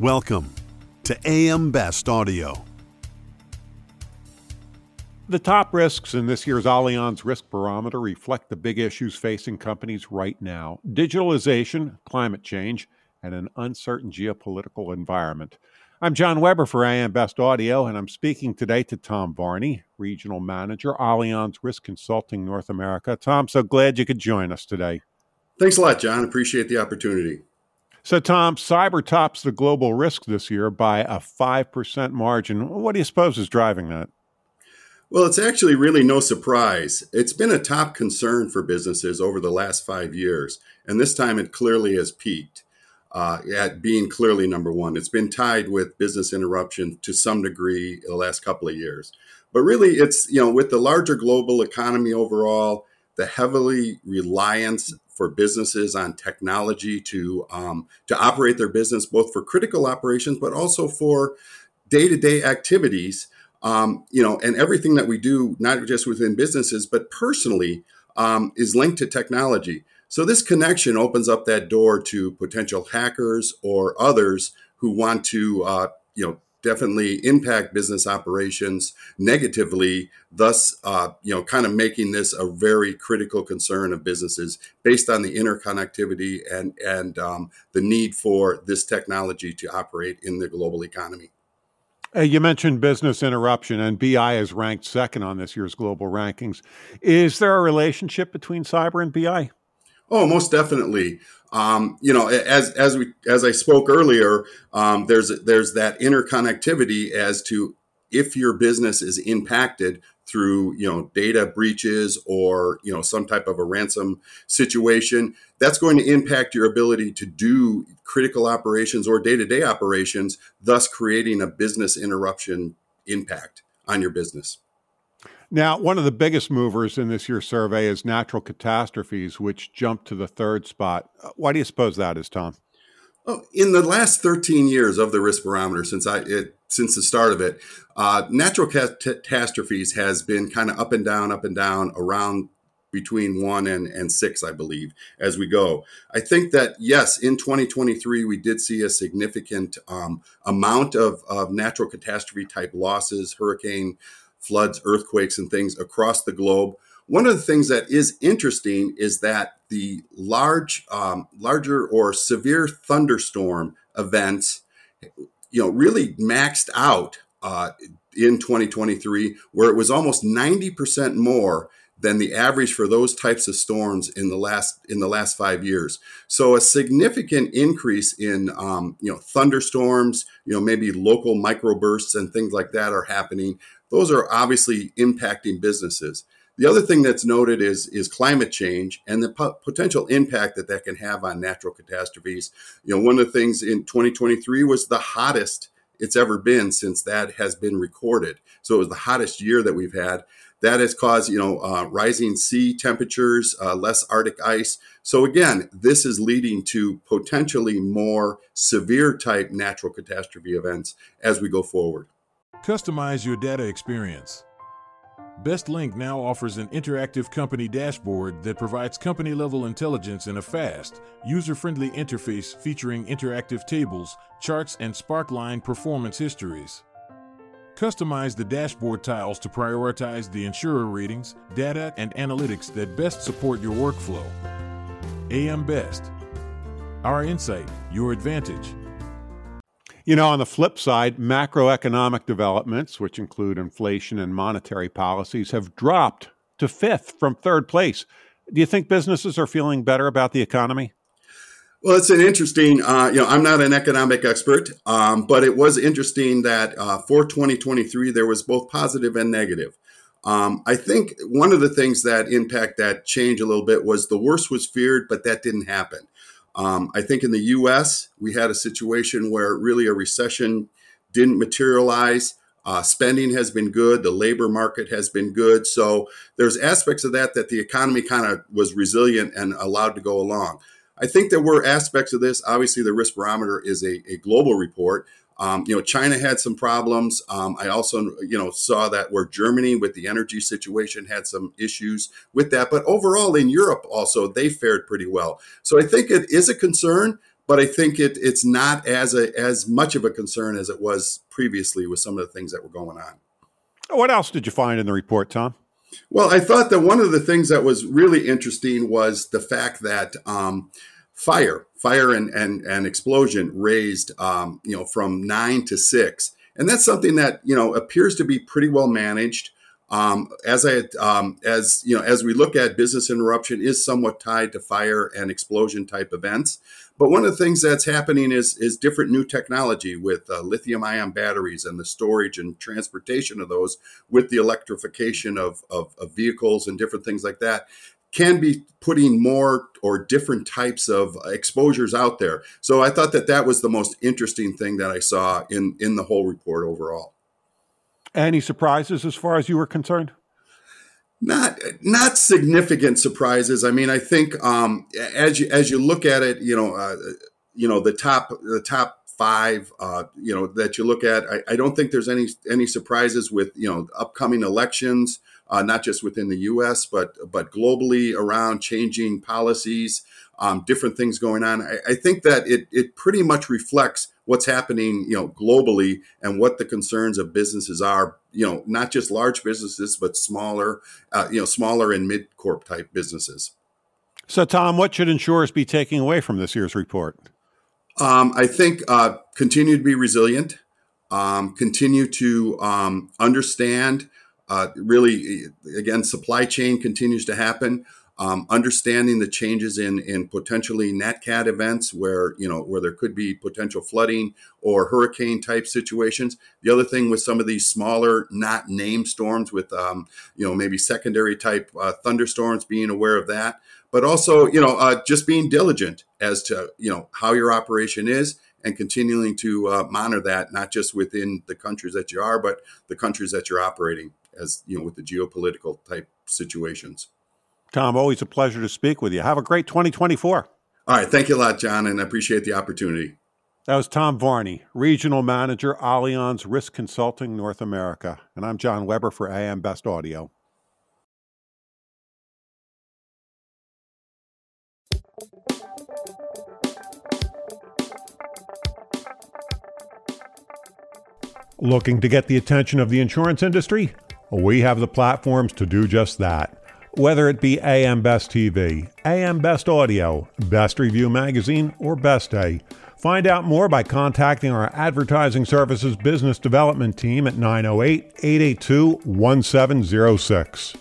Welcome to AM Best Audio. The top risks in this year's Allianz Risk Barometer reflect the big issues facing companies right now digitalization, climate change, and an uncertain geopolitical environment. I'm John Weber for AM Best Audio, and I'm speaking today to Tom Varney, Regional Manager, Allianz Risk Consulting North America. Tom, so glad you could join us today. Thanks a lot, John. Appreciate the opportunity. So, Tom, cyber tops the global risk this year by a 5% margin. What do you suppose is driving that? Well, it's actually really no surprise. It's been a top concern for businesses over the last five years, and this time it clearly has peaked uh, at being clearly number one. It's been tied with business interruption to some degree the last couple of years. But really, it's, you know, with the larger global economy overall, the heavily reliance for businesses on technology to um, to operate their business, both for critical operations, but also for day to day activities. Um, you know, and everything that we do, not just within businesses, but personally, um, is linked to technology. So this connection opens up that door to potential hackers or others who want to, uh, you know, definitely impact business operations negatively thus uh, you know kind of making this a very critical concern of businesses based on the interconnectivity and and um, the need for this technology to operate in the global economy uh, you mentioned business interruption, and BI is ranked second on this year's global rankings. Is there a relationship between cyber and BI? Oh, most definitely. Um, you know, as as we as I spoke earlier, um, there's there's that interconnectivity as to if your business is impacted through you know data breaches or you know some type of a ransom situation that's going to impact your ability to do critical operations or day-to-day operations thus creating a business interruption impact on your business now, one of the biggest movers in this year's survey is natural catastrophes, which jumped to the third spot. Uh, why do you suppose that is, Tom? In the last 13 years of the risk barometer, since I it, since the start of it, uh, natural catastrophes has been kind of up and down, up and down around between one and, and six, I believe, as we go. I think that, yes, in 2023, we did see a significant um, amount of, of natural catastrophe type losses, hurricane, floods, earthquakes, and things across the globe. One of the things that is interesting is that the large, um, larger or severe thunderstorm events, you know, really maxed out uh, in 2023, where it was almost 90% more than the average for those types of storms in the last in the last five years. So a significant increase in um, you know thunderstorms, you know maybe local microbursts and things like that are happening those are obviously impacting businesses. The other thing that's noted is is climate change and the po- potential impact that that can have on natural catastrophes. You know, one of the things in 2023 was the hottest it's ever been since that has been recorded. So it was the hottest year that we've had. That has caused, you know, uh, rising sea temperatures, uh, less Arctic ice. So again, this is leading to potentially more severe type natural catastrophe events as we go forward. Customize your data experience. BestLink now offers an interactive company dashboard that provides company level intelligence in a fast, user friendly interface featuring interactive tables, charts, and Sparkline performance histories. Customize the dashboard tiles to prioritize the insurer ratings, data, and analytics that best support your workflow. AM Best. Our insight, your advantage. You know, on the flip side, macroeconomic developments, which include inflation and monetary policies, have dropped to fifth from third place. Do you think businesses are feeling better about the economy? Well, it's an interesting, uh, you know, I'm not an economic expert, um, but it was interesting that uh, for 2023, there was both positive and negative. Um, I think one of the things that impact that change a little bit was the worst was feared, but that didn't happen. Um, I think in the US, we had a situation where really a recession didn't materialize. Uh, spending has been good. The labor market has been good. So there's aspects of that that the economy kind of was resilient and allowed to go along. I think there were aspects of this. Obviously, the risk barometer is a, a global report. Um, you know, China had some problems. Um, I also, you know, saw that where Germany with the energy situation had some issues with that. But overall, in Europe, also they fared pretty well. So I think it is a concern, but I think it, it's not as a, as much of a concern as it was previously with some of the things that were going on. What else did you find in the report, Tom? Well, I thought that one of the things that was really interesting was the fact that um, fire, fire and, and, and explosion raised, um, you know, from nine to six. And that's something that, you know, appears to be pretty well managed. Um, as I um, as you know, as we look at business interruption is somewhat tied to fire and explosion type events. But one of the things that's happening is is different new technology with uh, lithium ion batteries and the storage and transportation of those with the electrification of, of, of vehicles and different things like that can be putting more or different types of exposures out there. So I thought that that was the most interesting thing that I saw in in the whole report overall. Any surprises as far as you were concerned? Not not significant surprises. I mean, I think um, as you as you look at it, you know, uh, you know the top the top five, uh, you know, that you look at. I, I, don't think there's any any surprises with you know upcoming elections, uh, not just within the U.S. but but globally around changing policies, um, different things going on. I, I think that it it pretty much reflects what's happening, you know, globally and what the concerns of businesses are, you know, not just large businesses, but smaller, uh, you know, smaller and mid corp type businesses. So, Tom, what should insurers be taking away from this year's report? Um, I think uh, continue to be resilient, um, continue to um, understand. Uh, really, again, supply chain continues to happen um, understanding the changes in in potentially NatCat events where you know where there could be potential flooding or hurricane type situations. The other thing with some of these smaller, not named storms, with um, you know maybe secondary type uh, thunderstorms, being aware of that, but also you know uh, just being diligent as to you know how your operation is and continuing to uh, monitor that not just within the countries that you are, but the countries that you're operating as you know with the geopolitical type situations. Tom, always a pleasure to speak with you. Have a great 2024. All right. Thank you a lot, John, and I appreciate the opportunity. That was Tom Varney, Regional Manager, Allianz Risk Consulting North America. And I'm John Weber for AM Best Audio. Looking to get the attention of the insurance industry? We have the platforms to do just that whether it be AM Best TV, AM Best Audio, Best Review Magazine, or Best Day. Find out more by contacting our Advertising Services Business Development Team at 908 882 1706.